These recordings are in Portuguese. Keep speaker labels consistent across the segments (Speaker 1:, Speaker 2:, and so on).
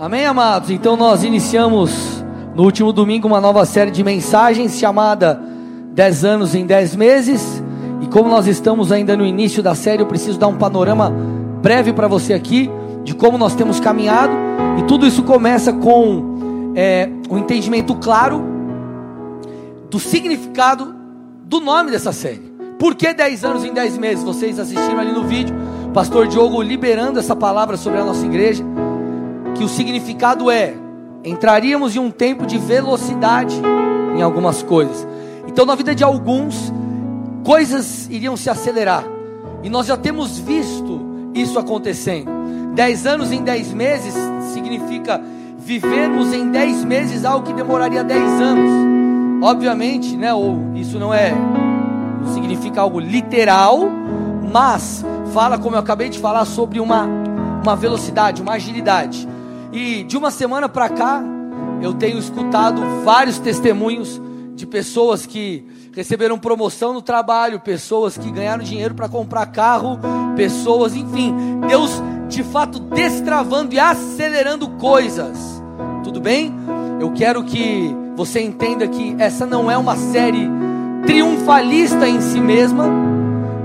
Speaker 1: Amém, amados? Então nós iniciamos no último domingo uma nova série de mensagens chamada 10 anos em 10 meses. E como nós estamos ainda no início da série, eu preciso dar um panorama breve para você aqui de como nós temos caminhado. E tudo isso começa com é, um entendimento claro do significado do nome dessa série. Por que 10 anos em 10 meses? Vocês assistiram ali no vídeo, pastor Diogo liberando essa palavra sobre a nossa igreja que o significado é entraríamos em um tempo de velocidade em algumas coisas. Então, na vida de alguns, coisas iriam se acelerar. E nós já temos visto isso acontecendo. Dez anos em dez meses significa vivermos em dez meses algo que demoraria dez anos. Obviamente, né? Ou isso não é, não significa algo literal, mas fala, como eu acabei de falar, sobre uma, uma velocidade, uma agilidade. E de uma semana para cá, eu tenho escutado vários testemunhos de pessoas que receberam promoção no trabalho, pessoas que ganharam dinheiro para comprar carro, pessoas, enfim, Deus de fato destravando e acelerando coisas. Tudo bem? Eu quero que você entenda que essa não é uma série triunfalista em si mesma,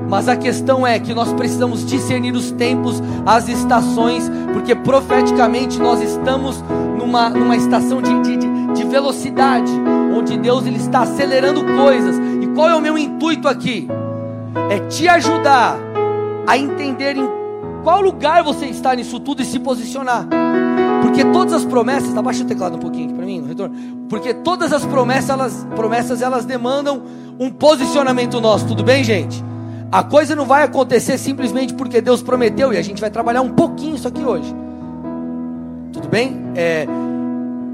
Speaker 1: mas a questão é que nós precisamos discernir os tempos, as estações, porque profeticamente nós estamos numa, numa estação de, de, de velocidade, onde Deus ele está acelerando coisas. E qual é o meu intuito aqui? É te ajudar a entender em qual lugar você está nisso tudo e se posicionar. Porque todas as promessas, abaixa o teclado um pouquinho aqui para mim, no retorno. Porque todas as promessas, elas, promessas, elas demandam um posicionamento nosso, tudo bem, gente? A coisa não vai acontecer simplesmente porque Deus prometeu e a gente vai trabalhar um pouquinho isso aqui hoje. Tudo bem? É,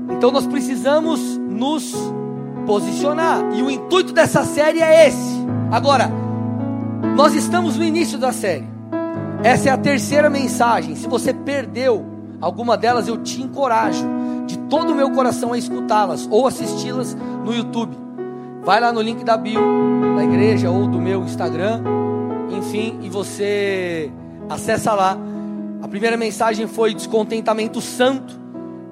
Speaker 1: então nós precisamos nos posicionar e o intuito dessa série é esse. Agora, nós estamos no início da série. Essa é a terceira mensagem. Se você perdeu alguma delas, eu te encorajo de todo o meu coração a escutá-las ou assisti-las no YouTube. Vai lá no link da bio da igreja ou do meu Instagram enfim, e você acessa lá. A primeira mensagem foi descontentamento santo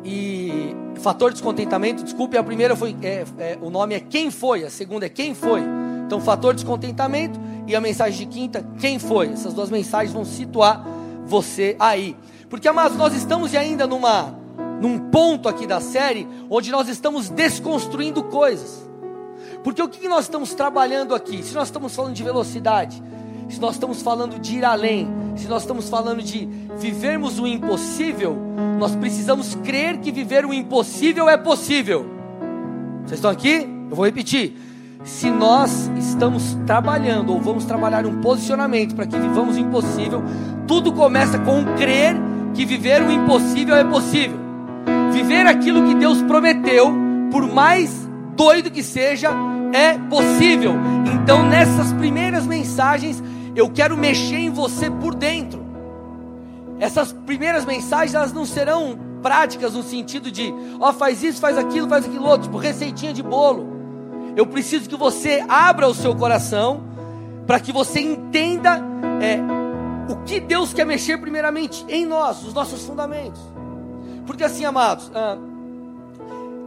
Speaker 1: e fator descontentamento. Desculpe, a primeira foi é, é, o nome é quem foi, a segunda é quem foi. Então, fator descontentamento e a mensagem de quinta, quem foi. Essas duas mensagens vão situar você aí. Porque, amados, nós estamos ainda numa num ponto aqui da série onde nós estamos desconstruindo coisas. Porque o que nós estamos trabalhando aqui? Se nós estamos falando de velocidade, se nós estamos falando de ir além, se nós estamos falando de vivermos o impossível, nós precisamos crer que viver o impossível é possível. Vocês estão aqui? Eu vou repetir. Se nós estamos trabalhando ou vamos trabalhar um posicionamento para que vivamos o impossível, tudo começa com crer que viver o impossível é possível. Viver aquilo que Deus prometeu, por mais doido que seja, é possível. Então, nessas primeiras mensagens, eu quero mexer em você por dentro. Essas primeiras mensagens elas não serão práticas no sentido de, ó, oh, faz isso, faz aquilo, faz aquilo outro, tipo receitinha de bolo. Eu preciso que você abra o seu coração para que você entenda é, o que Deus quer mexer primeiramente em nós, os nossos fundamentos. Porque assim, amados, ah,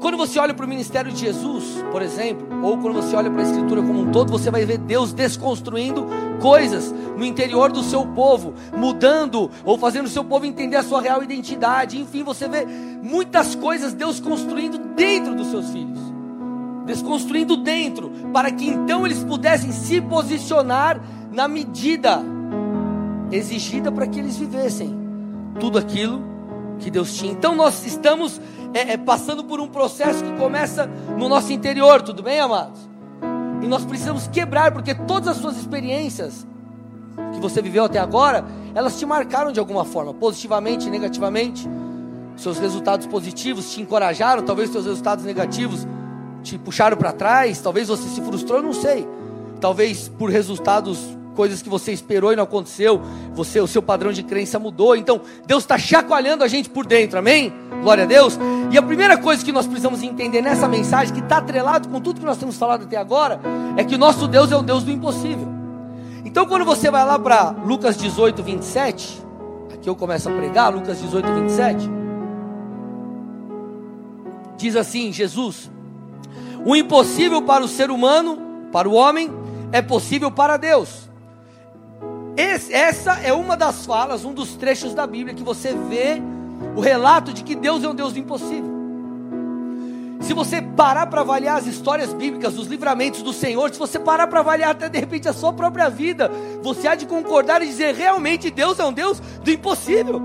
Speaker 1: quando você olha para o ministério de Jesus, por exemplo, ou quando você olha para a Escritura como um todo, você vai ver Deus desconstruindo coisas no interior do seu povo, mudando ou fazendo o seu povo entender a sua real identidade. Enfim, você vê muitas coisas Deus construindo dentro dos seus filhos, desconstruindo dentro, para que então eles pudessem se posicionar na medida exigida para que eles vivessem tudo aquilo que Deus tinha. Então nós estamos é, é, passando por um processo que começa no nosso interior, tudo bem, amados? E nós precisamos quebrar, porque todas as suas experiências que você viveu até agora, elas te marcaram de alguma forma, positivamente negativamente. Seus resultados positivos te encorajaram, talvez seus resultados negativos te puxaram para trás, talvez você se frustrou, não sei. Talvez por resultados coisas que você esperou e não aconteceu, você, o seu padrão de crença mudou. Então, Deus está chacoalhando a gente por dentro, amém? Glória a Deus. E a primeira coisa que nós precisamos entender nessa mensagem, que está atrelado com tudo que nós temos falado até agora, é que o nosso Deus é o Deus do impossível. Então, quando você vai lá para Lucas 18, 27, aqui eu começo a pregar, Lucas 18, 27. Diz assim: Jesus, o impossível para o ser humano, para o homem, é possível para Deus. Esse, essa é uma das falas, um dos trechos da Bíblia que você vê o relato de que Deus é um Deus do impossível. Se você parar para avaliar as histórias bíblicas, os livramentos do Senhor, se você parar para avaliar até de repente a sua própria vida, você há de concordar e dizer: realmente Deus é um Deus do impossível.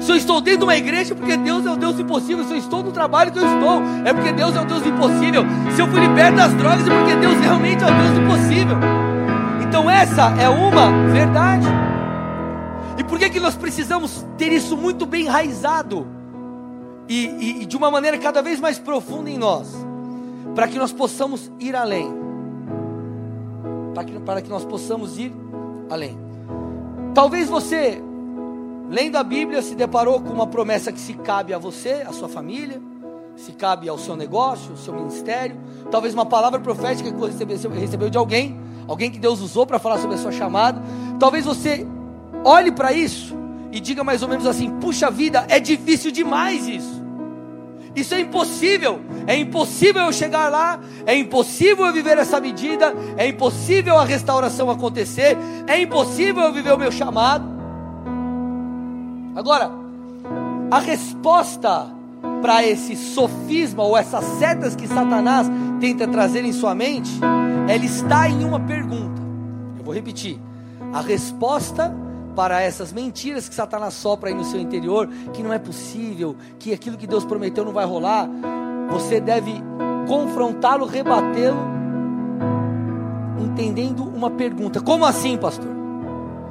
Speaker 1: Se eu estou dentro de uma igreja, é porque Deus é o Deus impossível. Se eu estou no trabalho que eu estou, é porque Deus é o Deus impossível. Se eu fui liberto das drogas, é porque Deus realmente é o Deus impossível. Então essa é uma verdade. E por que, que nós precisamos ter isso muito bem enraizado? E, e, e de uma maneira cada vez mais profunda em nós. Para que nós possamos ir além. Para que, para que nós possamos ir além. Talvez você lendo a Bíblia, se deparou com uma promessa que se cabe a você, a sua família, se cabe ao seu negócio, ao seu ministério, talvez uma palavra profética que você recebeu, recebeu de alguém, alguém que Deus usou para falar sobre a sua chamada. Talvez você olhe para isso e diga mais ou menos assim: puxa vida, é difícil demais isso. Isso é impossível. É impossível eu chegar lá. É impossível eu viver essa medida. É impossível a restauração acontecer. É impossível eu viver o meu chamado. Agora, a resposta para esse sofisma ou essas setas que Satanás tenta trazer em sua mente, ela está em uma pergunta. Eu vou repetir. A resposta para essas mentiras que Satanás sopra aí no seu interior, que não é possível, que aquilo que Deus prometeu não vai rolar, você deve confrontá-lo, rebatê-lo, entendendo uma pergunta: como assim, pastor?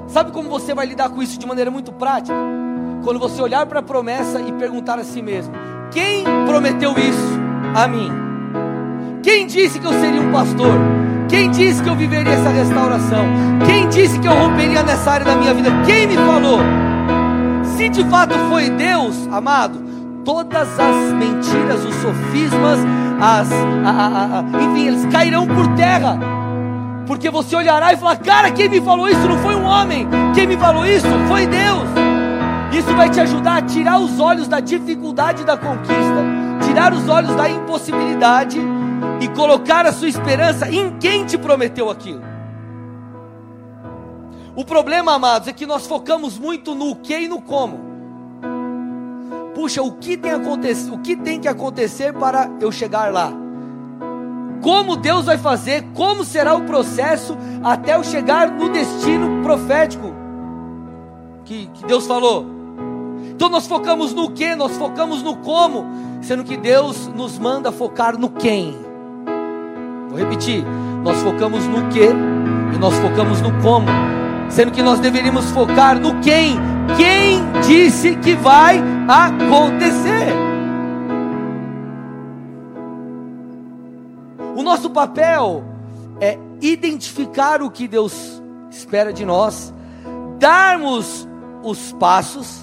Speaker 1: Sabe como você vai lidar com isso de maneira muito prática? quando você olhar para a promessa e perguntar a si mesmo: quem prometeu isso a mim? Quem disse que eu seria um pastor? Quem disse que eu viveria essa restauração? Quem disse que eu romperia nessa área da minha vida? Quem me falou? Se de fato foi Deus, amado, todas as mentiras, os sofismas, as, a, a, a, enfim, eles cairão por terra. Porque você olhará e falar: Cara, quem me falou isso não foi um homem, quem me falou isso foi Deus. Isso vai te ajudar a tirar os olhos da dificuldade da conquista, tirar os olhos da impossibilidade e colocar a sua esperança em quem te prometeu aquilo. O problema, amados, é que nós focamos muito no que e no como. Puxa, o que tem, o que, tem que acontecer para eu chegar lá? Como Deus vai fazer? Como será o processo até eu chegar no destino profético que, que Deus falou? Então nós focamos no que, nós focamos no como, sendo que Deus nos manda focar no quem. Vou repetir: nós focamos no que e nós focamos no como, sendo que nós deveríamos focar no quem. Quem disse que vai acontecer? O nosso papel é identificar o que Deus espera de nós, darmos os passos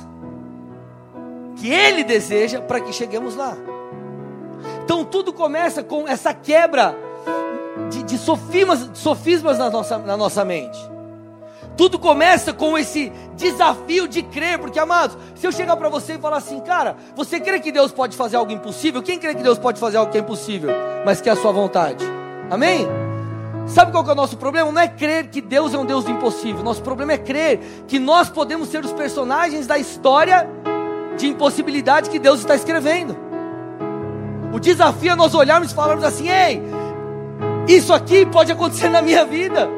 Speaker 1: que Ele deseja para que cheguemos lá. Então tudo começa com essa quebra de, sofismas, sofismas na, nossa, na nossa mente. Tudo começa com esse desafio de crer, porque amados, se eu chegar para você e falar assim, cara, você crê que Deus pode fazer algo impossível? Quem crê que Deus pode fazer algo que é impossível, mas que é a sua vontade? Amém? Sabe qual é o nosso problema? Não é crer que Deus é um Deus do impossível. Nosso problema é crer que nós podemos ser os personagens da história de impossibilidade que Deus está escrevendo. O desafio é nós olharmos e falarmos assim: ei, isso aqui pode acontecer na minha vida.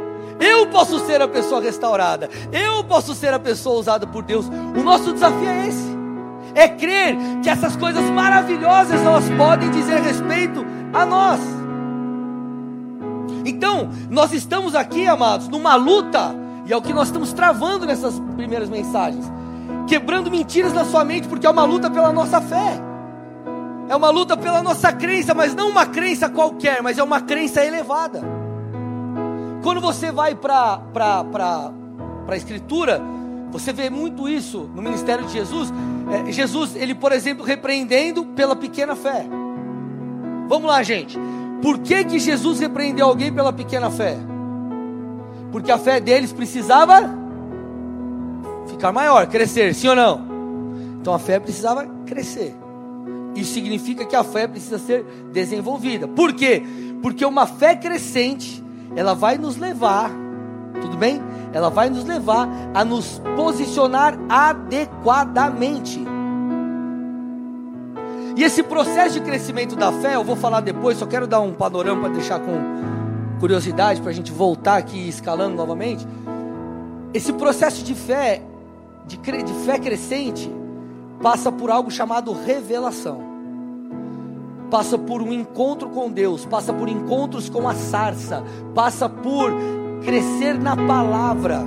Speaker 1: Eu posso ser a pessoa restaurada. Eu posso ser a pessoa usada por Deus. O nosso desafio é esse. É crer que essas coisas maravilhosas elas podem dizer respeito a nós. Então, nós estamos aqui, amados, numa luta, e é o que nós estamos travando nessas primeiras mensagens quebrando mentiras na sua mente, porque é uma luta pela nossa fé. É uma luta pela nossa crença, mas não uma crença qualquer, mas é uma crença elevada. Quando você vai para a Escritura, você vê muito isso no ministério de Jesus. É, Jesus, ele, por exemplo, repreendendo pela pequena fé. Vamos lá, gente. Por que, que Jesus repreendeu alguém pela pequena fé? Porque a fé deles precisava ficar maior, crescer, sim ou não? Então a fé precisava crescer. Isso significa que a fé precisa ser desenvolvida. Por quê? Porque uma fé crescente, ela vai nos levar, tudo bem? Ela vai nos levar a nos posicionar adequadamente. E esse processo de crescimento da fé, eu vou falar depois, só quero dar um panorama para deixar com curiosidade, para a gente voltar aqui escalando novamente. Esse processo de fé, de, de fé crescente, passa por algo chamado revelação. Passa por um encontro com Deus, passa por encontros com a sarça, passa por crescer na palavra.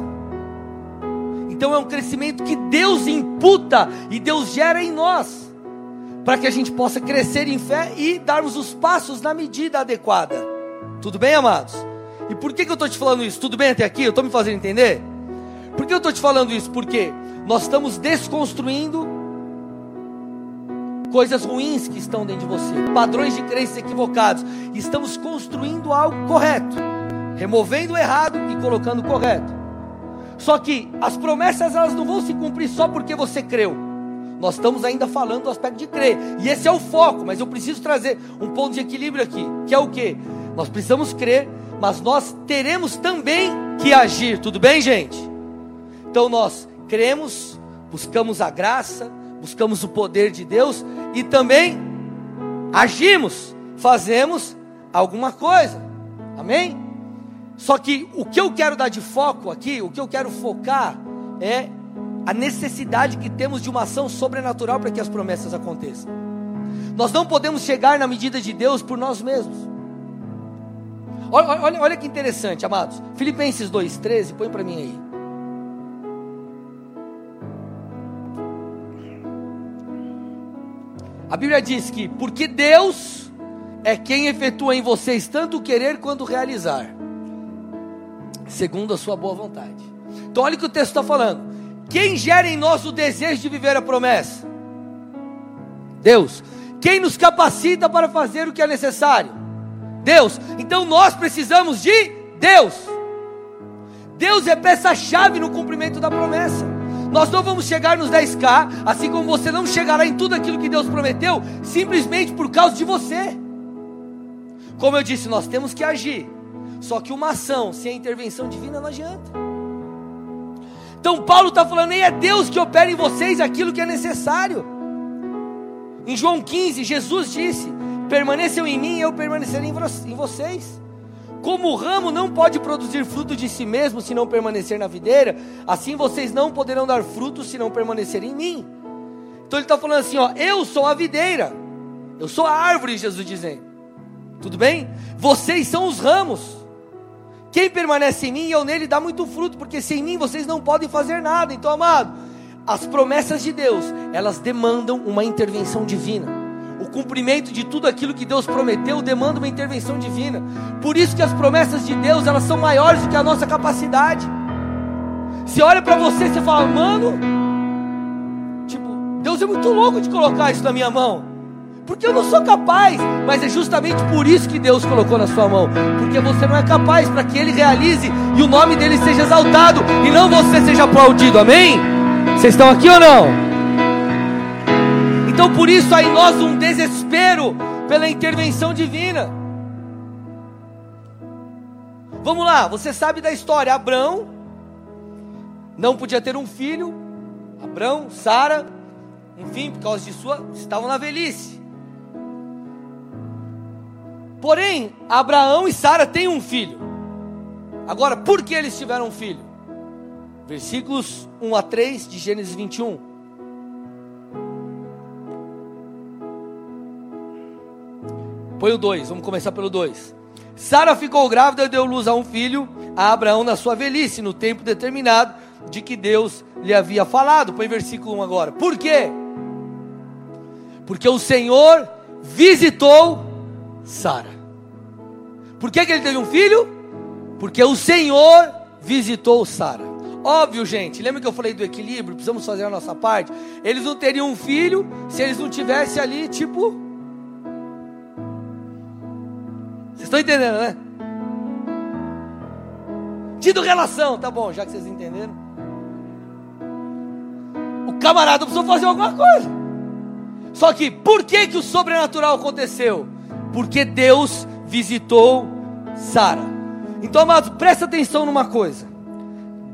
Speaker 1: Então é um crescimento que Deus imputa e Deus gera em nós, para que a gente possa crescer em fé e darmos os passos na medida adequada. Tudo bem, amados? E por que, que eu estou te falando isso? Tudo bem até aqui? Eu estou me fazendo entender? Por que eu estou te falando isso? Porque nós estamos desconstruindo coisas ruins que estão dentro de você, padrões de crenças equivocados. Estamos construindo algo correto, removendo o errado e colocando o correto. Só que as promessas elas não vão se cumprir só porque você creu. Nós estamos ainda falando do aspecto de crer, e esse é o foco, mas eu preciso trazer um ponto de equilíbrio aqui, que é o que? Nós precisamos crer, mas nós teremos também que agir, tudo bem, gente? Então nós cremos, buscamos a graça, buscamos o poder de Deus e também agimos, fazemos alguma coisa. Amém? Só que o que eu quero dar de foco aqui, o que eu quero focar é a necessidade que temos de uma ação sobrenatural para que as promessas aconteçam. Nós não podemos chegar na medida de Deus por nós mesmos. Olha, olha, olha que interessante, amados. Filipenses 2,13, põe para mim aí. A Bíblia diz que, porque Deus é quem efetua em vocês tanto o querer quanto o realizar, segundo a sua boa vontade. Então, olha o que o texto está falando. Quem gera em nós o desejo de viver a promessa? Deus. Quem nos capacita para fazer o que é necessário? Deus. Então nós precisamos de Deus. Deus é peça-chave no cumprimento da promessa. Nós não vamos chegar nos 10K, assim como você não chegará em tudo aquilo que Deus prometeu, simplesmente por causa de você. Como eu disse, nós temos que agir. Só que uma ação sem a intervenção divina não adianta. Então Paulo está falando, nem é Deus que opera em vocês aquilo que é necessário. Em João 15, Jesus disse: Permaneçam em mim e eu permanecerei em vocês. Como o ramo não pode produzir fruto de si mesmo se não permanecer na videira, assim vocês não poderão dar fruto se não permanecerem em mim. Então ele está falando assim: ó, eu sou a videira, eu sou a árvore, Jesus dizendo. Tudo bem? Vocês são os ramos. Quem permanece em mim e eu nele dá muito fruto, porque sem mim vocês não podem fazer nada. Então, amado, as promessas de Deus, elas demandam uma intervenção divina o cumprimento de tudo aquilo que Deus prometeu demanda uma intervenção divina. Por isso que as promessas de Deus, elas são maiores do que a nossa capacidade. Você olha para você e fala, mano, tipo, Deus é muito louco de colocar isso na minha mão. Porque eu não sou capaz, mas é justamente por isso que Deus colocou na sua mão. Porque você não é capaz para que Ele realize e o nome dele seja exaltado e não você seja aplaudido, amém? Vocês estão aqui ou não? Então por isso há em nós um desespero pela intervenção divina. Vamos lá, você sabe da história. Abraão não podia ter um filho. Abraão, Sara, enfim, por causa de sua, estavam na velhice. Porém, Abraão e Sara têm um filho. Agora, por que eles tiveram um filho? Versículos 1 a 3 de Gênesis 21. Põe o 2, vamos começar pelo 2. Sara ficou grávida e deu luz a um filho a Abraão na sua velhice, no tempo determinado de que Deus lhe havia falado. Põe versículo 1 agora. Por quê? Porque o Senhor visitou Sara. Por que, que ele teve um filho? Porque o Senhor visitou Sara. Óbvio, gente, lembra que eu falei do equilíbrio? Precisamos fazer a nossa parte. Eles não teriam um filho se eles não tivessem ali, tipo, estão entendendo, né? Tido relação, tá bom, já que vocês entenderam. O camarada precisou fazer alguma coisa. Só que por que, que o sobrenatural aconteceu? Porque Deus visitou Sara. Então, amados, presta atenção numa coisa.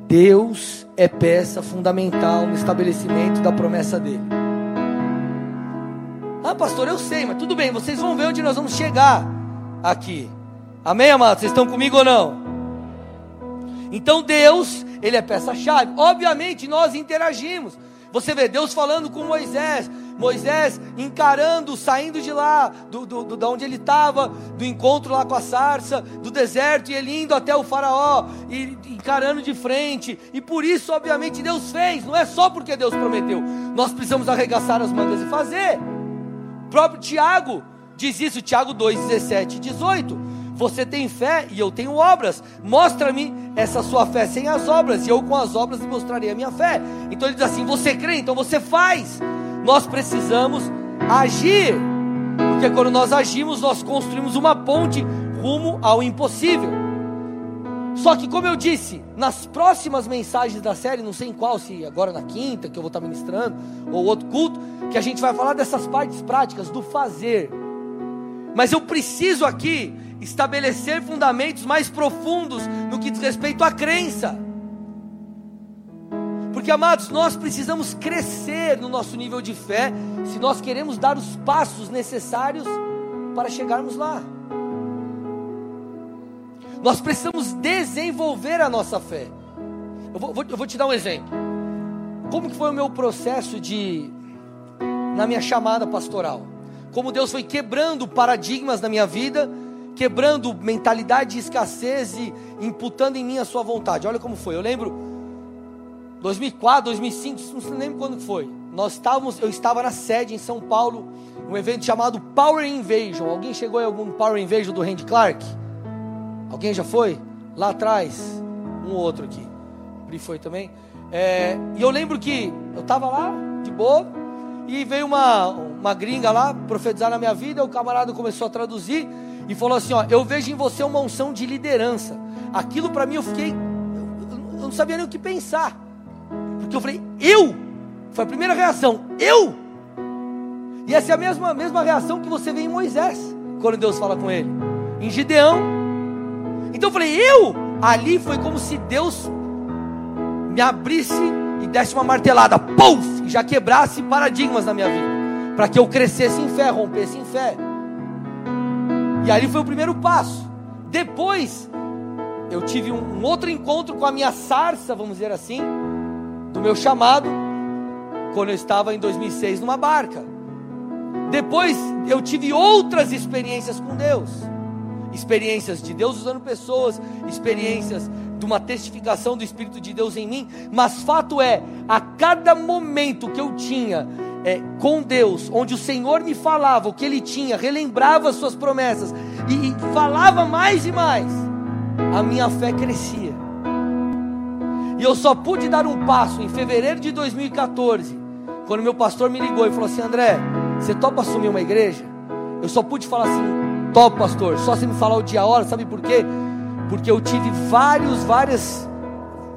Speaker 1: Deus é peça fundamental no estabelecimento da promessa dele. Ah, pastor, eu sei, mas tudo bem, vocês vão ver onde nós vamos chegar aqui. Amém, amados? Vocês estão comigo ou não? Então Deus, Ele é peça-chave. Obviamente nós interagimos. Você vê Deus falando com Moisés, Moisés encarando, saindo de lá, do, do, do, onde ele estava, do encontro lá com a sarça, do deserto, e ele indo até o faraó, e encarando de frente, e por isso, obviamente, Deus fez, não é só porque Deus prometeu, nós precisamos arregaçar as mangas e fazer. O próprio Tiago diz isso, Tiago 2, 17 e 18. Você tem fé e eu tenho obras. Mostra-me essa sua fé sem as obras, e eu com as obras mostrarei a minha fé. Então ele diz assim: Você crê, então você faz nós precisamos agir, porque quando nós agimos, nós construímos uma ponte rumo ao impossível. Só que, como eu disse, nas próximas mensagens da série, não sei em qual, se agora na quinta, que eu vou estar ministrando, ou outro culto, que a gente vai falar dessas partes práticas do fazer. Mas eu preciso aqui estabelecer fundamentos mais profundos no que diz respeito à crença. Porque, amados, nós precisamos crescer no nosso nível de fé se nós queremos dar os passos necessários para chegarmos lá. Nós precisamos desenvolver a nossa fé. Eu vou, eu vou te dar um exemplo. Como que foi o meu processo de na minha chamada pastoral? Como Deus foi quebrando paradigmas na minha vida, quebrando mentalidade de escassez e imputando em mim a sua vontade. Olha como foi. Eu lembro 2004, 2005, não lembro quando foi. Nós estávamos, eu estava na sede em São Paulo, um evento chamado Power Invasion. Alguém chegou em algum Power Invasion do Randy Clark? Alguém já foi? Lá atrás, um outro aqui. Pri foi também. É, e eu lembro que eu estava lá, de boa, e veio uma, uma gringa lá profetizar na minha vida. O camarada começou a traduzir e falou assim: Ó, eu vejo em você uma unção de liderança. Aquilo para mim eu fiquei, eu, eu não sabia nem o que pensar. Porque eu falei, eu? Foi a primeira reação, eu? E essa é a mesma, mesma reação que você vê em Moisés, quando Deus fala com ele, em Gideão. Então eu falei, eu? Ali foi como se Deus me abrisse e desse uma martelada, puf, e já quebrasse paradigmas na minha vida, para que eu crescesse em fé, rompesse em fé. E ali foi o primeiro passo. Depois, eu tive um, um outro encontro com a minha sarça, vamos dizer assim, do meu chamado quando eu estava em 2006 numa barca. Depois eu tive outras experiências com Deus. Experiências de Deus usando pessoas, experiências de uma testificação do Espírito de Deus em mim, mas fato é, a cada momento que eu tinha é, com Deus, onde o Senhor me falava o que Ele tinha, relembrava as suas promessas e, e falava mais e mais, a minha fé crescia. E eu só pude dar um passo em fevereiro de 2014, quando meu pastor me ligou e falou assim: André, você topa assumir uma igreja? Eu só pude falar assim: top, pastor, só se me falar o dia a hora, sabe por quê? Porque eu tive vários, várias,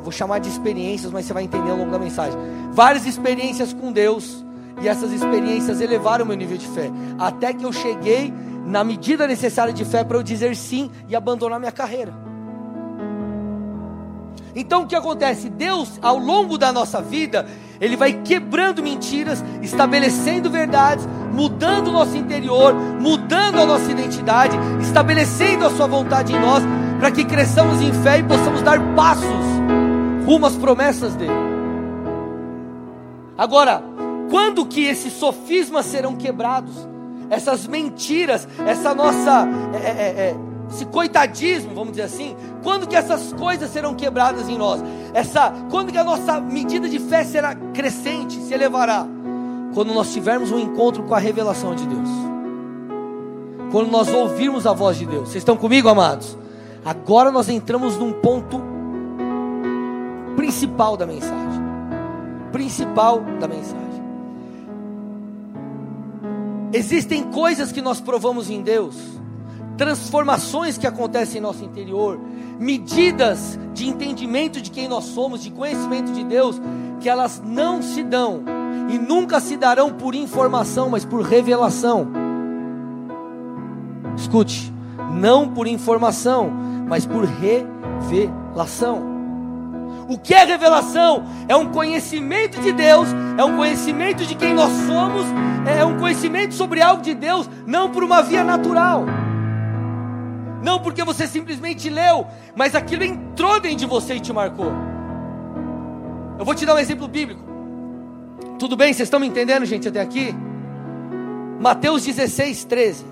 Speaker 1: vou chamar de experiências, mas você vai entender ao longo da mensagem. Várias experiências com Deus, e essas experiências elevaram o meu nível de fé, até que eu cheguei na medida necessária de fé para eu dizer sim e abandonar minha carreira. Então o que acontece? Deus, ao longo da nossa vida, Ele vai quebrando mentiras, estabelecendo verdades, mudando o nosso interior, mudando a nossa identidade, estabelecendo a Sua vontade em nós, para que cresçamos em fé e possamos dar passos rumo às promessas dEle. Agora, quando que esses sofismas serão quebrados? Essas mentiras, essa nossa. É, é, é, esse coitadismo, vamos dizer assim, quando que essas coisas serão quebradas em nós? Essa, quando que a nossa medida de fé será crescente, se elevará? Quando nós tivermos um encontro com a revelação de Deus. Quando nós ouvirmos a voz de Deus. Vocês estão comigo, amados? Agora nós entramos num ponto principal da mensagem. Principal da mensagem. Existem coisas que nós provamos em Deus transformações que acontecem em nosso interior, medidas de entendimento de quem nós somos, de conhecimento de Deus, que elas não se dão e nunca se darão por informação, mas por revelação. Escute, não por informação, mas por revelação. O que é revelação? É um conhecimento de Deus, é um conhecimento de quem nós somos, é um conhecimento sobre algo de Deus, não por uma via natural. Não porque você simplesmente leu, mas aquilo entrou dentro de você e te marcou. Eu vou te dar um exemplo bíblico. Tudo bem? Vocês estão me entendendo, gente, até aqui? Mateus 16, 13.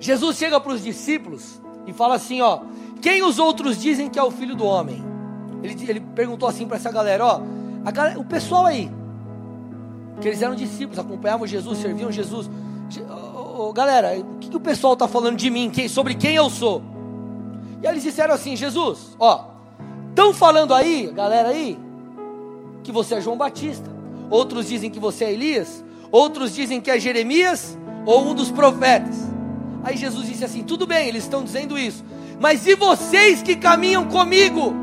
Speaker 1: Jesus chega para os discípulos e fala assim: Ó, quem os outros dizem que é o filho do homem? Ele, ele perguntou assim para essa galera: Ó, galera, o pessoal aí, que eles eram discípulos, acompanhavam Jesus, serviam Jesus. Ó, galera, o que, que o pessoal está falando de mim? Quem, sobre quem eu sou? E eles disseram assim: Jesus, ó, estão falando aí, galera aí, que você é João Batista. Outros dizem que você é Elias. Outros dizem que é Jeremias ou um dos profetas. Aí Jesus disse assim: tudo bem, eles estão dizendo isso. Mas e vocês que caminham comigo?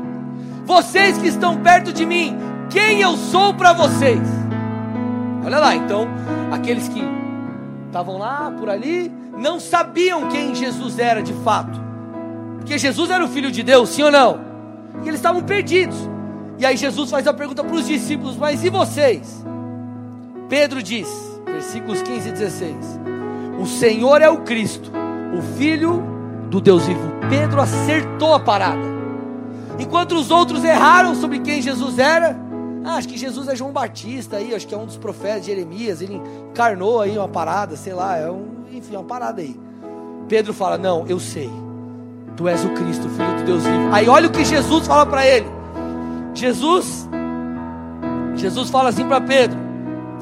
Speaker 1: Vocês que estão perto de mim, quem eu sou para vocês? Olha lá, então, aqueles que estavam lá por ali não sabiam quem Jesus era de fato. Porque Jesus era o filho de Deus, sim ou não? E eles estavam perdidos. E aí Jesus faz a pergunta para os discípulos: Mas e vocês? Pedro diz, versículos 15 e 16: O Senhor é o Cristo, o Filho do Deus vivo. Pedro acertou a parada. Enquanto os outros erraram sobre quem Jesus era, ah, acho que Jesus é João Batista aí, acho que é um dos profetas, Jeremias, ele encarnou aí uma parada, sei lá, é um, enfim, uma parada aí. Pedro fala: Não, eu sei, tu és o Cristo, filho do Deus vivo. Aí olha o que Jesus fala para ele. Jesus, Jesus fala assim para Pedro,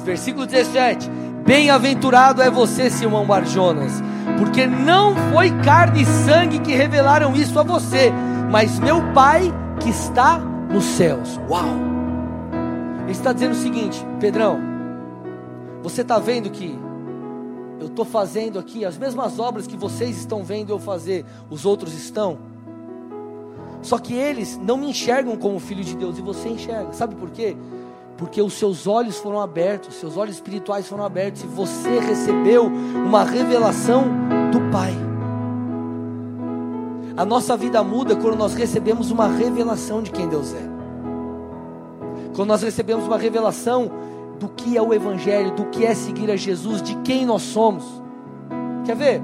Speaker 1: versículo 17: Bem-aventurado é você, Simão Barjonas porque não foi carne e sangue que revelaram isso a você, mas meu Pai que está nos céus. Uau! Ele está dizendo o seguinte, Pedrão, você está vendo que eu estou fazendo aqui as mesmas obras que vocês estão vendo eu fazer, os outros estão. Só que eles não me enxergam como filho de Deus e você enxerga. Sabe por quê? Porque os seus olhos foram abertos, seus olhos espirituais foram abertos e você recebeu uma revelação do Pai. A nossa vida muda quando nós recebemos uma revelação de quem Deus é. Quando nós recebemos uma revelação do que é o Evangelho, do que é seguir a Jesus, de quem nós somos. Quer ver?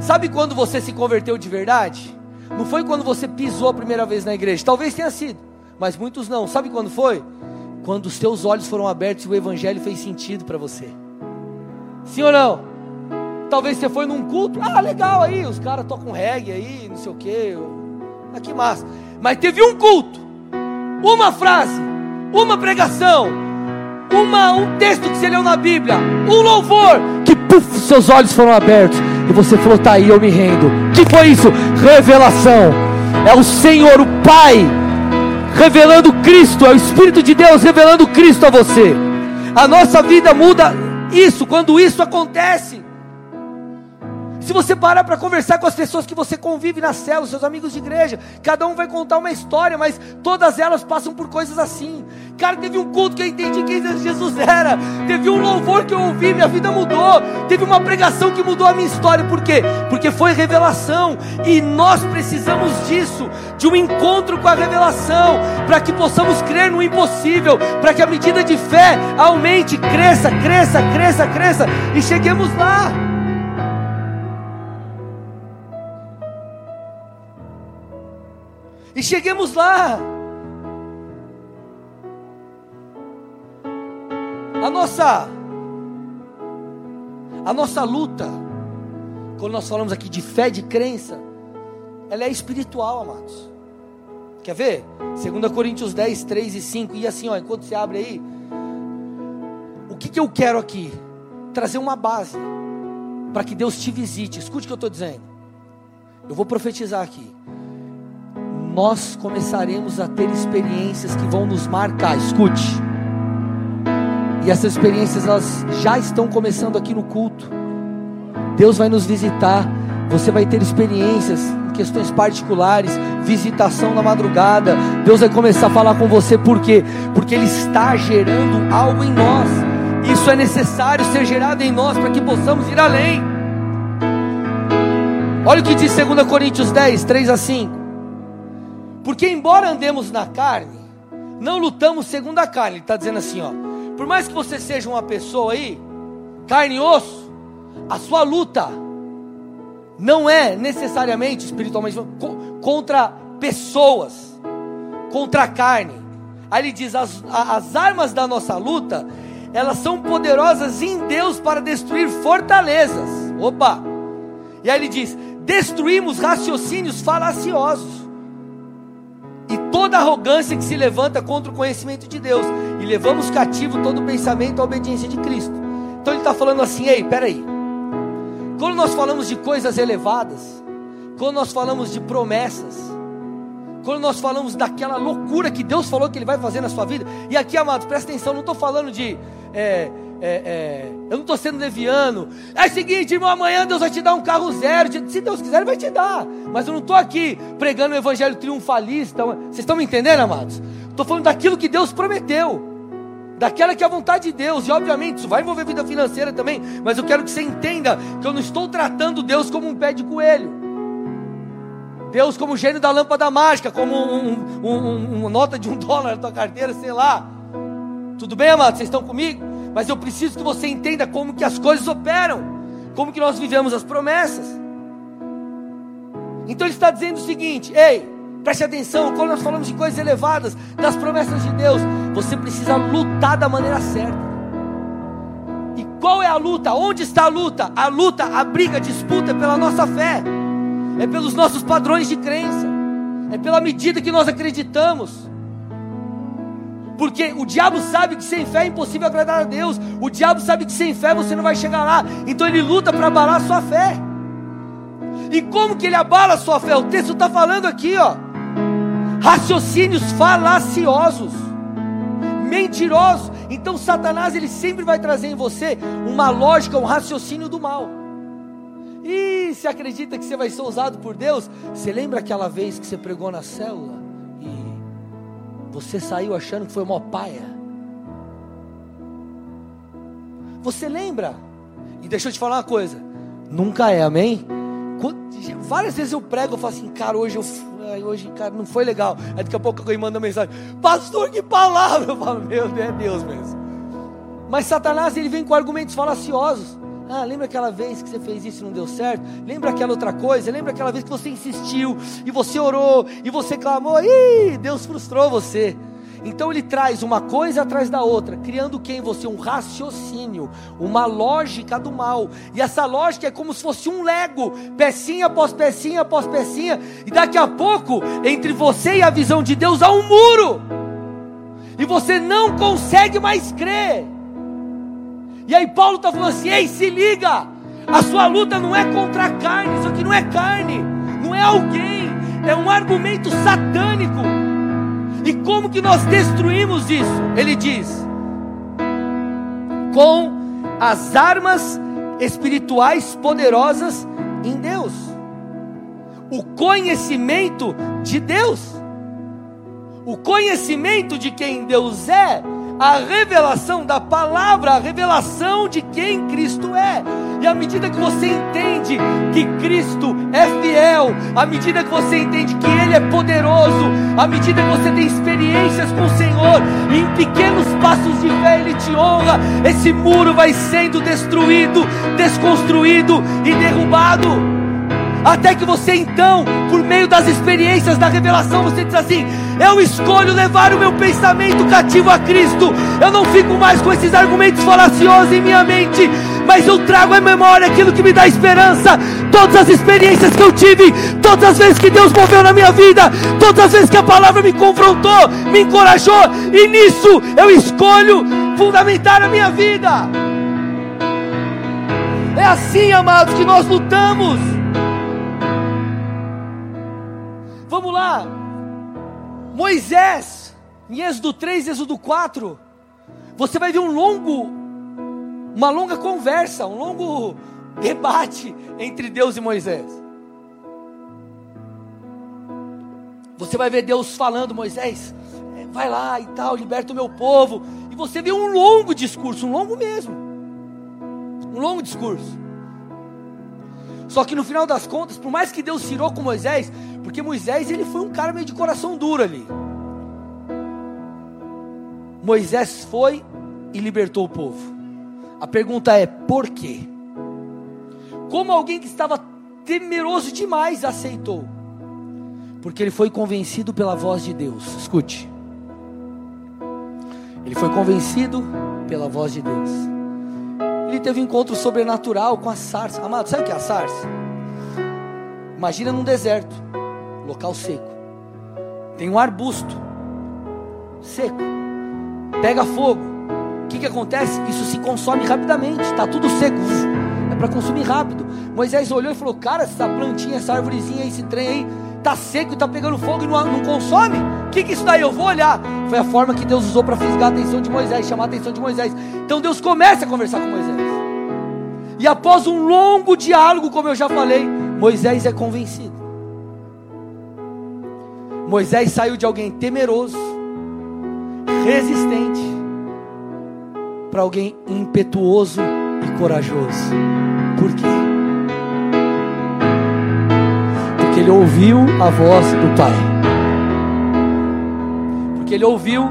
Speaker 1: Sabe quando você se converteu de verdade? Não foi quando você pisou a primeira vez na igreja, talvez tenha sido, mas muitos não. Sabe quando foi? Quando os olhos foram abertos e o evangelho fez sentido para você. Sim ou não? Talvez você foi num culto, ah, legal aí, os caras tocam reggae aí, não sei o que, ah, massa. Mas teve um culto, uma frase, uma pregação, uma, um texto que você leu na Bíblia, um louvor, que puf, seus olhos foram abertos e você falou, tá aí, eu me rendo. Que foi isso? Revelação. É o Senhor, o Pai revelando Cristo, é o Espírito de Deus revelando Cristo a você. A nossa vida muda isso, quando isso acontece. Se você parar para conversar com as pessoas que você convive na célula, seus amigos de igreja, cada um vai contar uma história, mas todas elas passam por coisas assim. Cara, teve um culto que eu entendi quem Jesus era, teve um louvor que eu ouvi, minha vida mudou, teve uma pregação que mudou a minha história, por quê? Porque foi revelação, e nós precisamos disso, de um encontro com a revelação, para que possamos crer no impossível, para que a medida de fé aumente, cresça, cresça, cresça, cresça, e cheguemos lá. e cheguemos lá. A nossa a nossa luta, quando nós falamos aqui de fé, de crença, ela é espiritual, amados. Quer ver? 2 Coríntios 10, 3 e 5. E assim, ó, enquanto você abre aí, o que, que eu quero aqui? Trazer uma base para que Deus te visite. Escute o que eu estou dizendo. Eu vou profetizar aqui nós começaremos a ter experiências que vão nos marcar. Escute. E essas experiências elas já estão começando aqui no culto. Deus vai nos visitar Você vai ter experiências questões particulares, visitação na madrugada. Deus vai começar a falar com você por quê? Porque Ele está gerando algo em nós. Isso é necessário ser gerado em nós para que possamos ir além. Olha o que diz 2 Coríntios 10, 3 a 5. Porque embora andemos na carne, não lutamos segundo a carne. Ele está dizendo assim, ó. Por mais que você seja uma pessoa aí, carne e osso, a sua luta não é necessariamente espiritualmente contra pessoas, contra a carne. Aí ele diz: as, as armas da nossa luta, elas são poderosas em Deus para destruir fortalezas. Opa! E aí ele diz: destruímos raciocínios falaciosos toda arrogância que se levanta contra o conhecimento de Deus, e levamos cativo todo pensamento à obediência de Cristo. Então ele está falando assim: ei, peraí. Quando nós falamos de coisas elevadas, quando nós falamos de promessas, quando nós falamos daquela loucura que Deus falou que Ele vai fazer na sua vida, e aqui, amados, presta atenção, não estou falando de. É, é, é, eu não estou sendo leviano. É o seguinte, irmão, amanhã Deus vai te dar um carro zero. Se Deus quiser, Ele vai te dar. Mas eu não estou aqui pregando o evangelho triunfalista. Vocês estão me entendendo, amados? Estou falando daquilo que Deus prometeu. Daquela que é a vontade de Deus, e obviamente isso vai envolver vida financeira também, mas eu quero que você entenda que eu não estou tratando Deus como um pé de coelho. Deus como gênio da lâmpada mágica, como um, um, um, uma nota de um dólar na tua carteira, sei lá. Tudo bem, amados? Vocês estão comigo? Mas eu preciso que você entenda como que as coisas operam, como que nós vivemos as promessas. Então ele está dizendo o seguinte: ei, preste atenção, quando nós falamos de coisas elevadas, das promessas de Deus, você precisa lutar da maneira certa. E qual é a luta? Onde está a luta? A luta, a briga, a disputa é pela nossa fé, é pelos nossos padrões de crença, é pela medida que nós acreditamos. Porque o diabo sabe que sem fé é impossível agradar a Deus. O diabo sabe que sem fé você não vai chegar lá. Então ele luta para abalar a sua fé. E como que ele abala a sua fé? O texto está falando aqui, ó. Raciocínios falaciosos, mentirosos. Então Satanás ele sempre vai trazer em você uma lógica, um raciocínio do mal. E se acredita que você vai ser usado por Deus? Você lembra aquela vez que você pregou na célula? Você saiu achando que foi uma paia. Você lembra? E deixa eu te falar uma coisa. Nunca é, amém? Várias vezes eu prego, eu falo assim, cara, hoje eu hoje, cara, não foi legal. Aí daqui a pouco alguém manda mensagem, pastor, que palavra! Eu falo, meu Deus, é Deus mesmo. Mas Satanás, ele vem com argumentos falaciosos. Ah, lembra aquela vez que você fez isso e não deu certo? Lembra aquela outra coisa? Lembra aquela vez que você insistiu e você orou e você clamou? Ih, Deus frustrou você. Então ele traz uma coisa atrás da outra, criando o que em você? Um raciocínio, uma lógica do mal. E essa lógica é como se fosse um lego, pecinha após pecinha após pecinha. E daqui a pouco, entre você e a visão de Deus há um muro. E você não consegue mais crer. E aí Paulo está falando assim: ei, se liga, a sua luta não é contra a carne, isso aqui não é carne, não é alguém, é um argumento satânico. E como que nós destruímos isso? Ele diz: com as armas espirituais poderosas em Deus, o conhecimento de Deus, o conhecimento de quem Deus é a revelação da palavra, a revelação de quem Cristo é. E à medida que você entende que Cristo é fiel, à medida que você entende que Ele é poderoso, à medida que você tem experiências com o Senhor, em pequenos passos de fé Ele te honra, esse muro vai sendo destruído, desconstruído e derrubado. Até que você então, por meio das experiências da revelação, você diz assim: Eu escolho levar o meu pensamento cativo a Cristo. Eu não fico mais com esses argumentos falaciosos em minha mente, mas eu trago à memória aquilo que me dá esperança. Todas as experiências que eu tive, todas as vezes que Deus moveu na minha vida, todas as vezes que a palavra me confrontou, me encorajou, e nisso eu escolho fundamentar a minha vida. É assim, amados, que nós lutamos. Vamos lá. Moisés, em Êxodo 3, Êxodo 4, você vai ver um longo, uma longa conversa, um longo, debate entre Deus e Moisés. Você vai ver Deus falando, Moisés, é, vai lá e tal, liberta o meu povo. E você vê um longo discurso, um longo mesmo. Um longo discurso. Só que no final das contas, por mais que Deus tirou com Moisés, porque Moisés ele foi um cara meio de coração duro ali. Moisés foi e libertou o povo. A pergunta é: por quê? Como alguém que estava temeroso demais aceitou? Porque ele foi convencido pela voz de Deus. Escute. Ele foi convencido pela voz de Deus. Ele teve um encontro sobrenatural com a sarça. Amado, sabe o que é a sarça? Imagina num deserto, local seco. Tem um arbusto seco. Pega fogo. O que, que acontece? Isso se consome rapidamente. Está tudo seco. É para consumir rápido. Moisés olhou e falou: Cara, essa plantinha, essa árvorezinha, esse trem aí, está seco está pegando fogo e não, não consome? O que, que isso daí? Eu vou olhar. Foi a forma que Deus usou para fisgar a atenção de Moisés, chamar a atenção de Moisés. Então Deus começa a conversar com Moisés. E após um longo diálogo, como eu já falei, Moisés é convencido. Moisés saiu de alguém temeroso, resistente, para alguém impetuoso e corajoso. Por quê? Porque ele ouviu a voz do Pai. Porque ele ouviu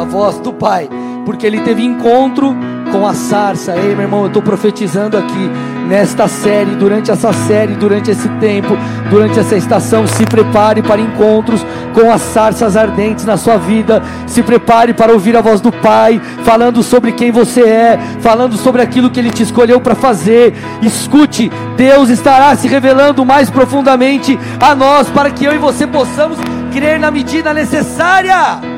Speaker 1: a voz do Pai. Porque ele teve encontro com a sarça. Ei, meu irmão, eu estou profetizando aqui nesta série, durante essa série, durante esse tempo, durante essa estação. Se prepare para encontros com as sarças ardentes na sua vida. Se prepare para ouvir a voz do Pai, falando sobre quem você é, falando sobre aquilo que Ele te escolheu para fazer. Escute, Deus estará se revelando mais profundamente a nós, para que eu e você possamos crer na medida necessária.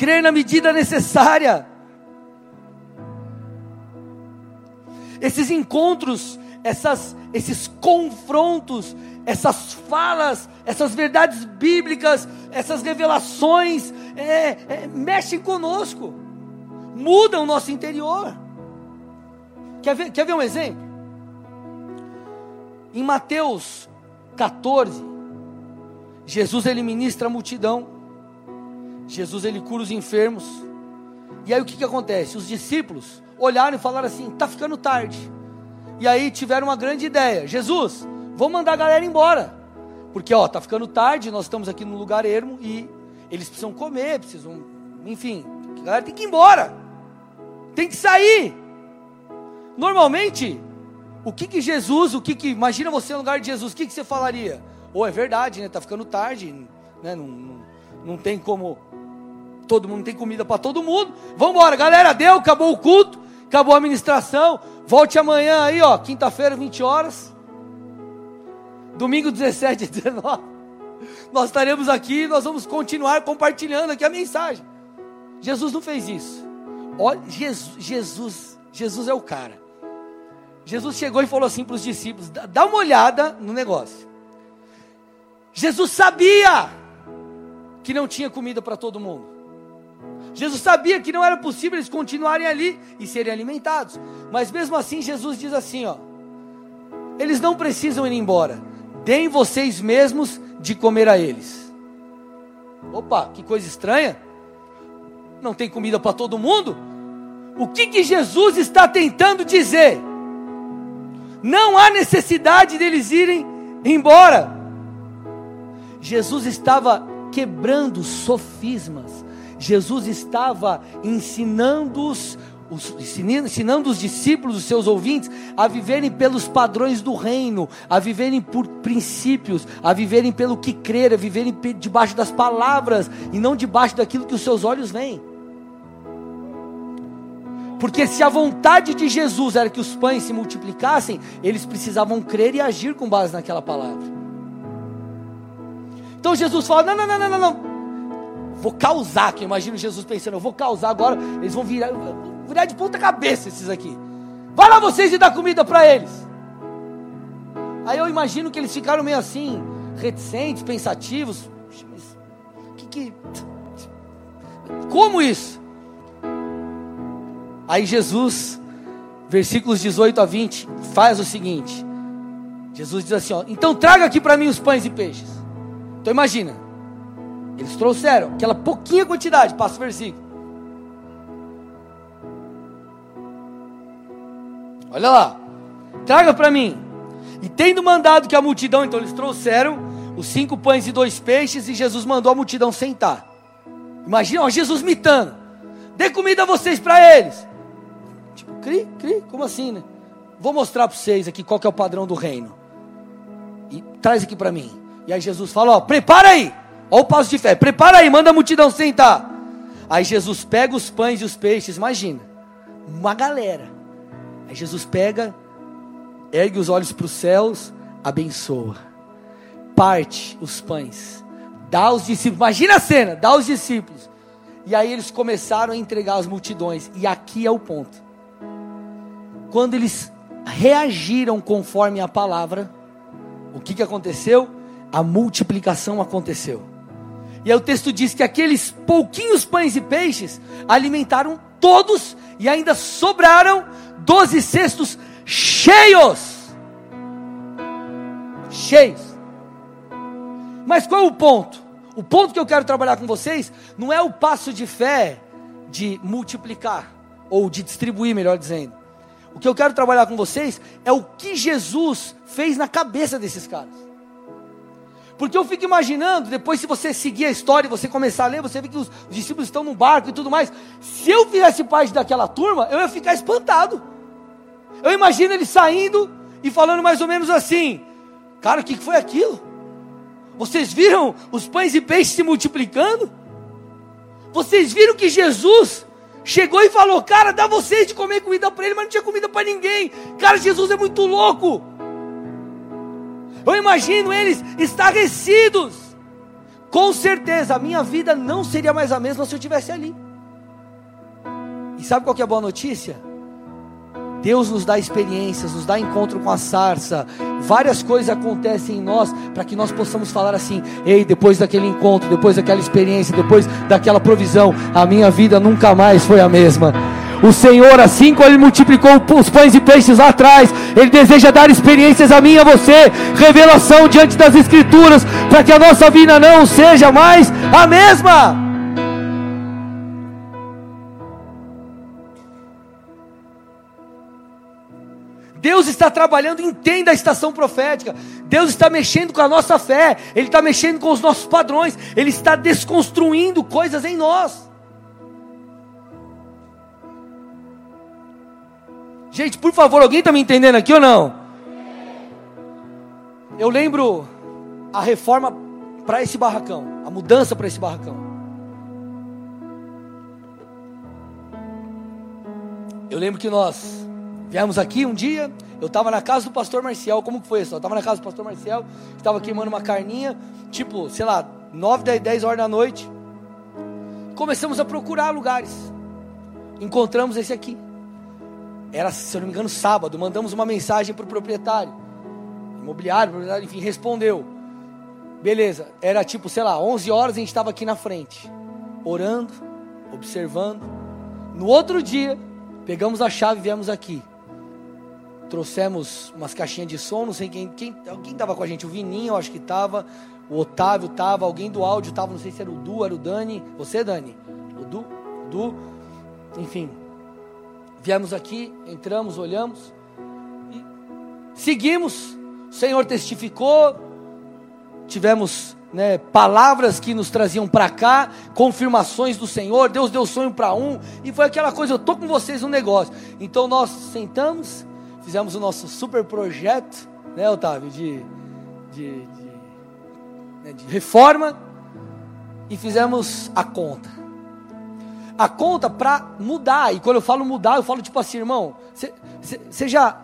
Speaker 1: Crer na medida necessária. Esses encontros, essas, esses confrontos, essas falas, essas verdades bíblicas, essas revelações, é, é, mexem conosco, mudam o nosso interior. Quer ver, quer ver um exemplo? Em Mateus 14, Jesus ele ministra a multidão, Jesus ele cura os enfermos, e aí o que, que acontece? Os discípulos olharam e falaram assim: está ficando tarde. E aí tiveram uma grande ideia: Jesus, vamos mandar a galera embora. Porque, ó, tá ficando tarde, nós estamos aqui no lugar ermo e eles precisam comer, precisam, enfim, a galera tem que ir embora. Tem que sair. Normalmente, o que que Jesus, o que que, imagina você no lugar de Jesus, o que que você falaria? Ou oh, é verdade, né? Tá ficando tarde, né? Não, não, não tem como todo mundo tem comida para todo mundo. Vamos embora, galera, deu, acabou o culto, acabou a administração. Volte amanhã aí, ó, quinta-feira, 20 horas. Domingo 17 e 19. Nós estaremos aqui, nós vamos continuar compartilhando aqui a mensagem. Jesus não fez isso. Olha, Jesus, Jesus, Jesus é o cara. Jesus chegou e falou assim para os discípulos: dá uma olhada no negócio. Jesus sabia que não tinha comida para todo mundo. Jesus sabia que não era possível eles continuarem ali e serem alimentados. Mas mesmo assim, Jesus diz assim: ó, eles não precisam ir embora. Deem vocês mesmos de comer a eles. Opa, que coisa estranha. Não tem comida para todo mundo? O que, que Jesus está tentando dizer? Não há necessidade deles irem embora. Jesus estava quebrando sofismas. Jesus estava ensinando-os os, ensinando os discípulos, os seus ouvintes, a viverem pelos padrões do reino, a viverem por princípios, a viverem pelo que crer, a viverem debaixo das palavras e não debaixo daquilo que os seus olhos veem. Porque se a vontade de Jesus era que os pães se multiplicassem, eles precisavam crer e agir com base naquela palavra. Então Jesus fala: não, não, não, não, não, vou causar. Que eu imagino Jesus pensando: eu vou causar agora, eles vão virar virar de ponta cabeça esses aqui. Vai lá vocês e dá comida para eles. Aí eu imagino que eles ficaram meio assim, reticentes, pensativos. que, que... Como isso? Aí Jesus, versículos 18 a 20, faz o seguinte: Jesus diz assim: ó, então traga aqui para mim os pães e peixes. Então imagina, eles trouxeram aquela pouquinha quantidade, passa o versículo. Olha lá, traga para mim. E tendo mandado que a multidão, então eles trouxeram os cinco pães e dois peixes, e Jesus mandou a multidão sentar. Imagina, ó, Jesus mitando. Dê comida a vocês para eles. Tipo, cri, cri, como assim, né? Vou mostrar para vocês aqui qual que é o padrão do reino. E traz aqui para mim. E aí Jesus fala, ó, prepara aí. Ó o passo de fé. Prepara aí, manda a multidão sentar. Aí Jesus pega os pães e os peixes, imagina. Uma galera. Aí Jesus pega, ergue os olhos para os céus, abençoa. Parte os pães. Dá aos discípulos. Imagina a cena, dá aos discípulos. E aí eles começaram a entregar as multidões. E aqui é o ponto. Quando eles reagiram conforme a palavra, o que, que aconteceu? A multiplicação aconteceu. E aí o texto diz que aqueles pouquinhos pães e peixes alimentaram todos e ainda sobraram doze cestos cheios. Cheios. Mas qual é o ponto? O ponto que eu quero trabalhar com vocês não é o passo de fé de multiplicar, ou de distribuir, melhor dizendo. O que eu quero trabalhar com vocês é o que Jesus fez na cabeça desses caras. Porque eu fico imaginando, depois se você seguir a história e você começar a ler, você vê que os, os discípulos estão no barco e tudo mais. Se eu fizesse parte daquela turma, eu ia ficar espantado. Eu imagino ele saindo e falando mais ou menos assim: Cara, o que foi aquilo? Vocês viram os pães e peixes se multiplicando? Vocês viram que Jesus chegou e falou: Cara, dá vocês de comer comida para ele, mas não tinha comida para ninguém. Cara, Jesus é muito louco. Eu imagino eles estarrecidos. Com certeza, a minha vida não seria mais a mesma se eu estivesse ali. E sabe qual que é a boa notícia? Deus nos dá experiências, nos dá encontro com a sarça. Várias coisas acontecem em nós para que nós possamos falar assim: ei, depois daquele encontro, depois daquela experiência, depois daquela provisão, a minha vida nunca mais foi a mesma. O Senhor, assim como Ele multiplicou os pães e peixes lá atrás, Ele deseja dar experiências a mim e a você, revelação diante das Escrituras, para que a nossa vida não seja mais a mesma. Deus está trabalhando, entenda a estação profética. Deus está mexendo com a nossa fé, Ele está mexendo com os nossos padrões, Ele está desconstruindo coisas em nós. Gente, por favor, alguém está me entendendo aqui ou não? Eu lembro a reforma para esse barracão, a mudança para esse barracão. Eu lembro que nós Viemos aqui um dia, eu estava na casa do pastor Marcial, como que foi isso? Eu estava na casa do pastor Marcial, estava queimando uma carninha, tipo, sei lá, 9, 10, 10 horas da noite. Começamos a procurar lugares. Encontramos esse aqui. Era, se eu não me engano, sábado. Mandamos uma mensagem para o proprietário, imobiliário, proprietário, enfim, respondeu. Beleza, era tipo, sei lá, 11 horas a gente estava aqui na frente, orando, observando. No outro dia, pegamos a chave e viemos aqui. Trouxemos umas caixinhas de som, não sei quem, quem, quem tava com a gente, o Vininho, eu acho que tava, o Otávio tava, alguém do áudio tava, não sei se era o Du, era o Dani, você Dani, o Du, o Du, enfim, viemos aqui, entramos, olhamos, e seguimos, o Senhor testificou, tivemos né, palavras que nos traziam para cá, confirmações do Senhor, Deus deu sonho para um, e foi aquela coisa, eu tô com vocês no negócio. Então nós sentamos, fizemos o nosso super projeto, né, Otávio, de, de, de, né, de reforma e fizemos a conta. A conta para mudar, e quando eu falo mudar, eu falo tipo assim, irmão, você já.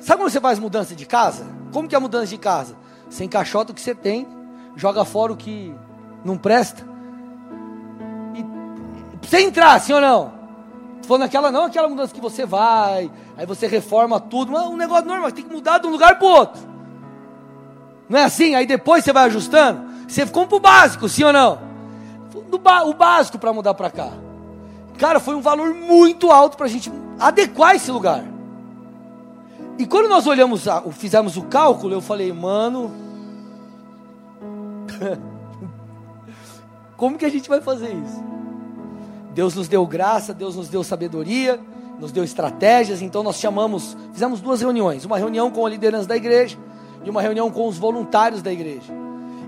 Speaker 1: Sabe quando você faz mudança de casa? Como que é a mudança de casa? Você encaixota o que você tem, joga fora o que não presta. E, você entrar, sim ou não? falando aquela, não aquela mudança que você vai, aí você reforma tudo, mas é um negócio normal, tem que mudar de um lugar para o outro. Não é assim? Aí depois você vai ajustando. Você compra o básico, sim ou não? O básico para mudar para cá. Cara, foi um valor muito alto para a gente adequar esse lugar. E quando nós olhamos, fizemos o cálculo, eu falei, mano, como que a gente vai fazer isso? Deus nos deu graça, Deus nos deu sabedoria, nos deu estratégias, então nós chamamos, fizemos duas reuniões, uma reunião com a liderança da igreja e uma reunião com os voluntários da igreja.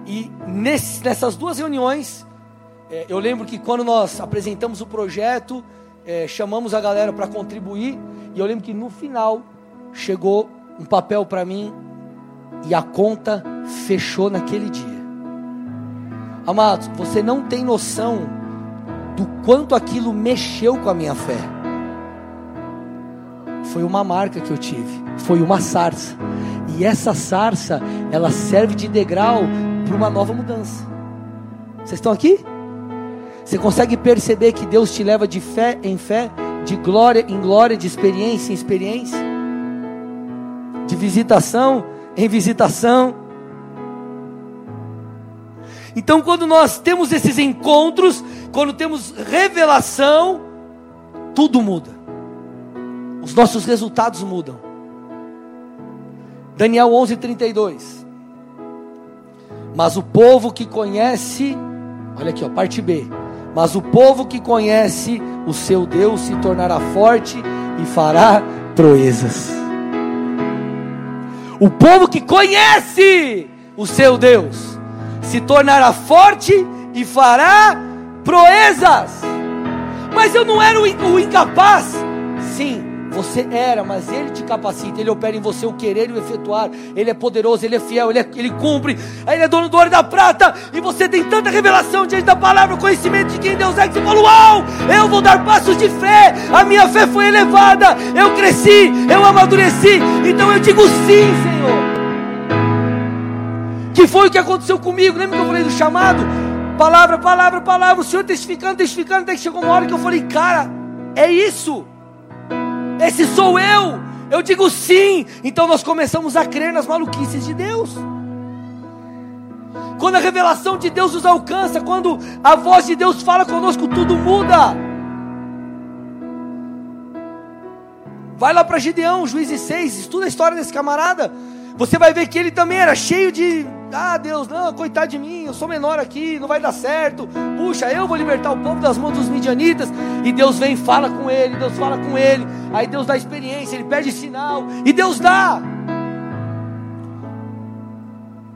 Speaker 1: E nessas duas reuniões, é, eu lembro que quando nós apresentamos o projeto, é, chamamos a galera para contribuir, e eu lembro que no final chegou um papel para mim e a conta fechou naquele dia. Amados, você não tem noção do quanto aquilo mexeu com a minha fé. Foi uma marca que eu tive, foi uma sarça. E essa sarça, ela serve de degrau para uma nova mudança. Vocês estão aqui? Você consegue perceber que Deus te leva de fé em fé, de glória em glória, de experiência em experiência, de visitação em visitação. Então, quando nós temos esses encontros, quando temos revelação, tudo muda. Os nossos resultados mudam. Daniel 11:32. Mas o povo que conhece, olha aqui, ó, parte B. Mas o povo que conhece o seu Deus se tornará forte e fará proezas. O povo que conhece o seu Deus se tornará forte e fará proezas. Mas eu não era o incapaz. Sim, você era, mas Ele te capacita, Ele opera em você o querer e o efetuar. Ele é poderoso, Ele é fiel, Ele, é, ele cumpre. Ele é dono do ouro e da prata. E você tem tanta revelação diante da palavra, conhecimento de quem Deus é, que você falou: Uau, eu vou dar passos de fé. A minha fé foi elevada. Eu cresci, eu amadureci. Então eu digo sim, Senhor. Que foi o que aconteceu comigo? Lembra que eu falei do chamado? Palavra, palavra, palavra. O Senhor testificando, testificando. Até que chegou uma hora que eu falei: Cara, é isso. Esse sou eu. Eu digo sim. Então nós começamos a crer nas maluquices de Deus. Quando a revelação de Deus nos alcança, quando a voz de Deus fala conosco, tudo muda. Vai lá para Gideão, Juízes 6, estuda a história desse camarada. Você vai ver que ele também era cheio de ah, Deus, não, coitado de mim, eu sou menor aqui, não vai dar certo. Puxa, eu vou libertar o povo das mãos dos midianitas. E Deus vem, fala com ele, Deus fala com ele. Aí Deus dá experiência, ele pede sinal. E Deus dá.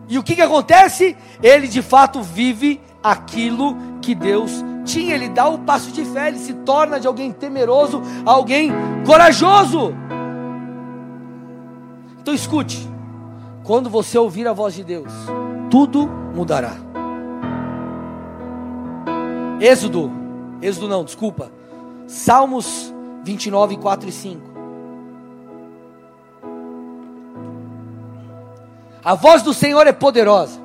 Speaker 1: E o que, que acontece? Ele de fato vive aquilo que Deus tinha. Ele dá o passo de fé, ele se torna de alguém temeroso, alguém corajoso. Então escute. Quando você ouvir a voz de Deus, tudo mudará. Êxodo, Êxodo não, desculpa. Salmos 29, 4 e 5. A voz do Senhor é poderosa.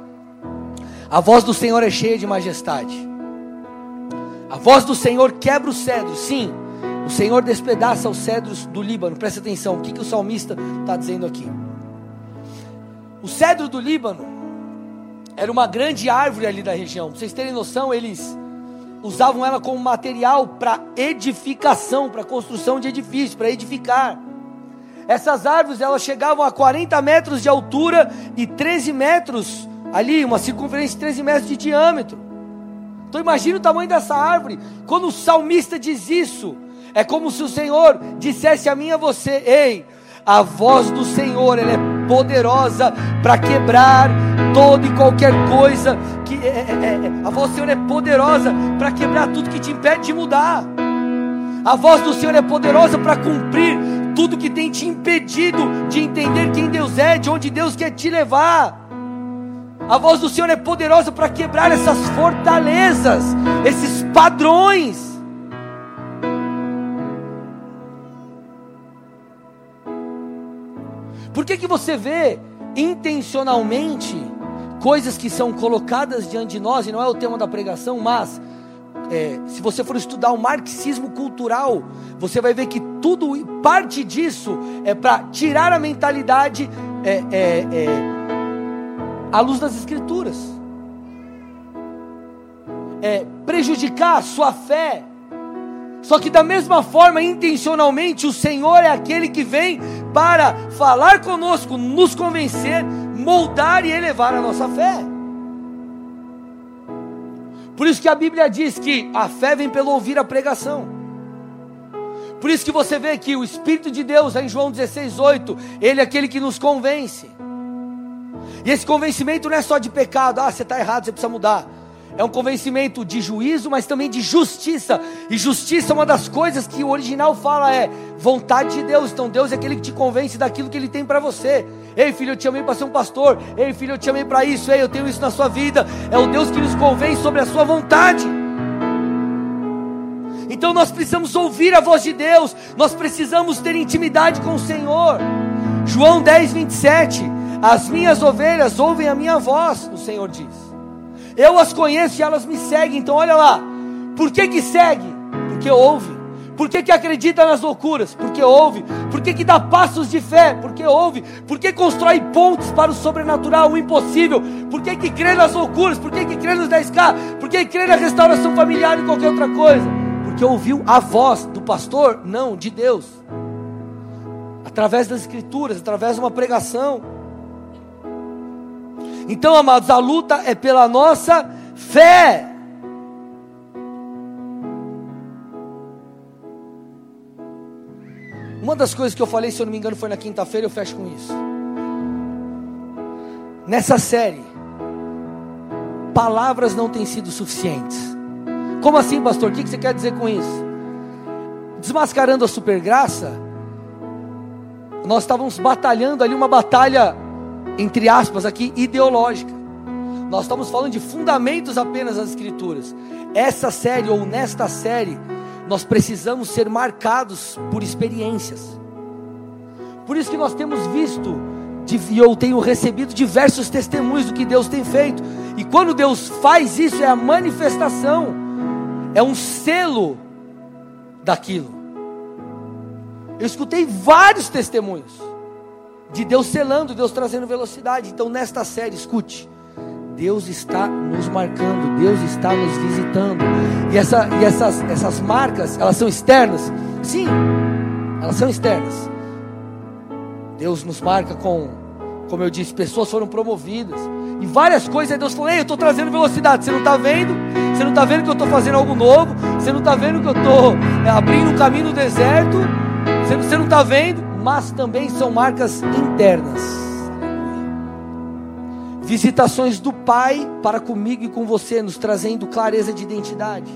Speaker 1: A voz do Senhor é cheia de majestade. A voz do Senhor quebra os cedros. Sim, o Senhor despedaça os cedros do Líbano. Presta atenção, o que, que o salmista está dizendo aqui? O cedro do Líbano era uma grande árvore ali da região. Pra vocês terem noção, eles usavam ela como material para edificação, para construção de edifícios, para edificar. Essas árvores elas chegavam a 40 metros de altura e 13 metros ali, uma circunferência de 13 metros de diâmetro. Então imagine o tamanho dessa árvore. Quando o salmista diz isso, é como se o Senhor dissesse a mim e a você: Ei, a voz do Senhor ela é poderosa para quebrar toda e qualquer coisa. Que é, é, é, é, a voz do Senhor é poderosa para quebrar tudo que te impede de mudar. A voz do Senhor é poderosa para cumprir tudo que tem te impedido de entender quem Deus é, de onde Deus quer te levar. A voz do Senhor é poderosa para quebrar essas fortalezas, esses padrões. Por que, que você vê intencionalmente coisas que são colocadas diante de nós, e não é o tema da pregação, mas é, se você for estudar o marxismo cultural, você vai ver que tudo, parte disso é para tirar a mentalidade é, é, é, à luz das escrituras, é prejudicar a sua fé, Só que da mesma forma, intencionalmente, o Senhor é aquele que vem para falar conosco, nos convencer, moldar e elevar a nossa fé. Por isso que a Bíblia diz que a fé vem pelo ouvir a pregação. Por isso que você vê que o Espírito de Deus, em João 16, 8, Ele é aquele que nos convence. E esse convencimento não é só de pecado, ah, você está errado, você precisa mudar. É um convencimento de juízo, mas também de justiça. E justiça, é uma das coisas que o original fala é vontade de Deus. Então Deus é aquele que te convence daquilo que Ele tem para você. Ei, filho, eu te amei para ser um pastor. Ei, filho, eu te amei para isso. Ei, eu tenho isso na sua vida. É o Deus que nos convence sobre a sua vontade. Então nós precisamos ouvir a voz de Deus. Nós precisamos ter intimidade com o Senhor. João 10, 27. As minhas ovelhas ouvem a minha voz, o Senhor diz. Eu as conheço e elas me seguem. Então olha lá. Por que que segue? Porque ouve. Por que, que acredita nas loucuras? Porque ouve. Por que, que dá passos de fé? Porque ouve. Por que constrói pontes para o sobrenatural, o impossível? Por que, que crê nas loucuras? Por que, que crê nos 10K? Por que crê na restauração familiar e qualquer outra coisa? Porque ouviu a voz do pastor? Não, de Deus. Através das escrituras, através de uma pregação. Então, amados, a luta é pela nossa fé. Uma das coisas que eu falei, se eu não me engano, foi na quinta-feira, eu fecho com isso. Nessa série, palavras não têm sido suficientes. Como assim, pastor? O que você quer dizer com isso? Desmascarando a supergraça, nós estávamos batalhando ali uma batalha entre aspas aqui, ideológica. Nós estamos falando de fundamentos apenas das Escrituras. Essa série, ou nesta série, nós precisamos ser marcados por experiências. Por isso que nós temos visto, e eu tenho recebido diversos testemunhos do que Deus tem feito. E quando Deus faz isso, é a manifestação, é um selo daquilo. Eu escutei vários testemunhos de Deus selando, Deus trazendo velocidade. Então, nesta série, escute. Deus está nos marcando, Deus está nos visitando. E, essa, e essas, essas marcas, elas são externas? Sim, elas são externas. Deus nos marca com, como eu disse, pessoas foram promovidas. E várias coisas, Deus falou: Ei, eu estou trazendo velocidade. Você não está vendo? Você não está vendo que eu estou fazendo algo novo? Você não está vendo que eu estou é, abrindo um caminho no deserto? Você não está vendo? Mas também são marcas internas. Visitações do Pai para comigo e com você, nos trazendo clareza de identidade,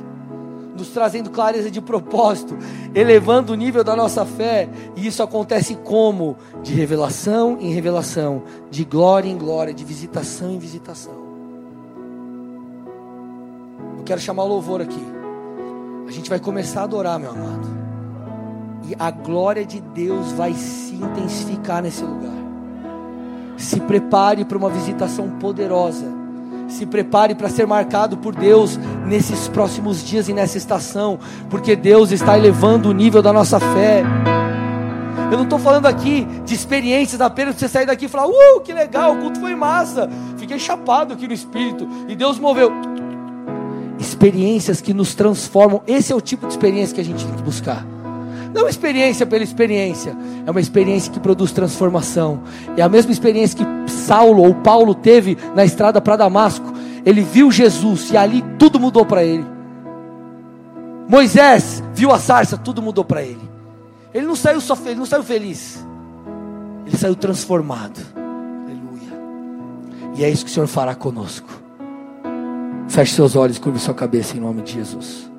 Speaker 1: nos trazendo clareza de propósito, elevando o nível da nossa fé, e isso acontece como? De revelação em revelação, de glória em glória, de visitação em visitação. Eu quero chamar o louvor aqui. A gente vai começar a adorar, meu amado e a glória de Deus vai se intensificar nesse lugar. Se prepare para uma visitação poderosa. Se prepare para ser marcado por Deus nesses próximos dias e nessa estação, porque Deus está elevando o nível da nossa fé. Eu não estou falando aqui de experiências apenas você sair daqui e falar, uh, que legal, o culto foi massa. Fiquei chapado aqui no espírito e Deus moveu. Experiências que nos transformam. Esse é o tipo de experiência que a gente tem que buscar. Não é experiência pela experiência, é uma experiência que produz transformação. É a mesma experiência que Saulo ou Paulo teve na estrada para Damasco. Ele viu Jesus e ali tudo mudou para ele. Moisés viu a sarça, tudo mudou para ele. Ele não saiu só não saiu feliz. Ele saiu transformado. Aleluia. E é isso que o Senhor fará conosco. Feche seus olhos, curve sua cabeça em nome de Jesus.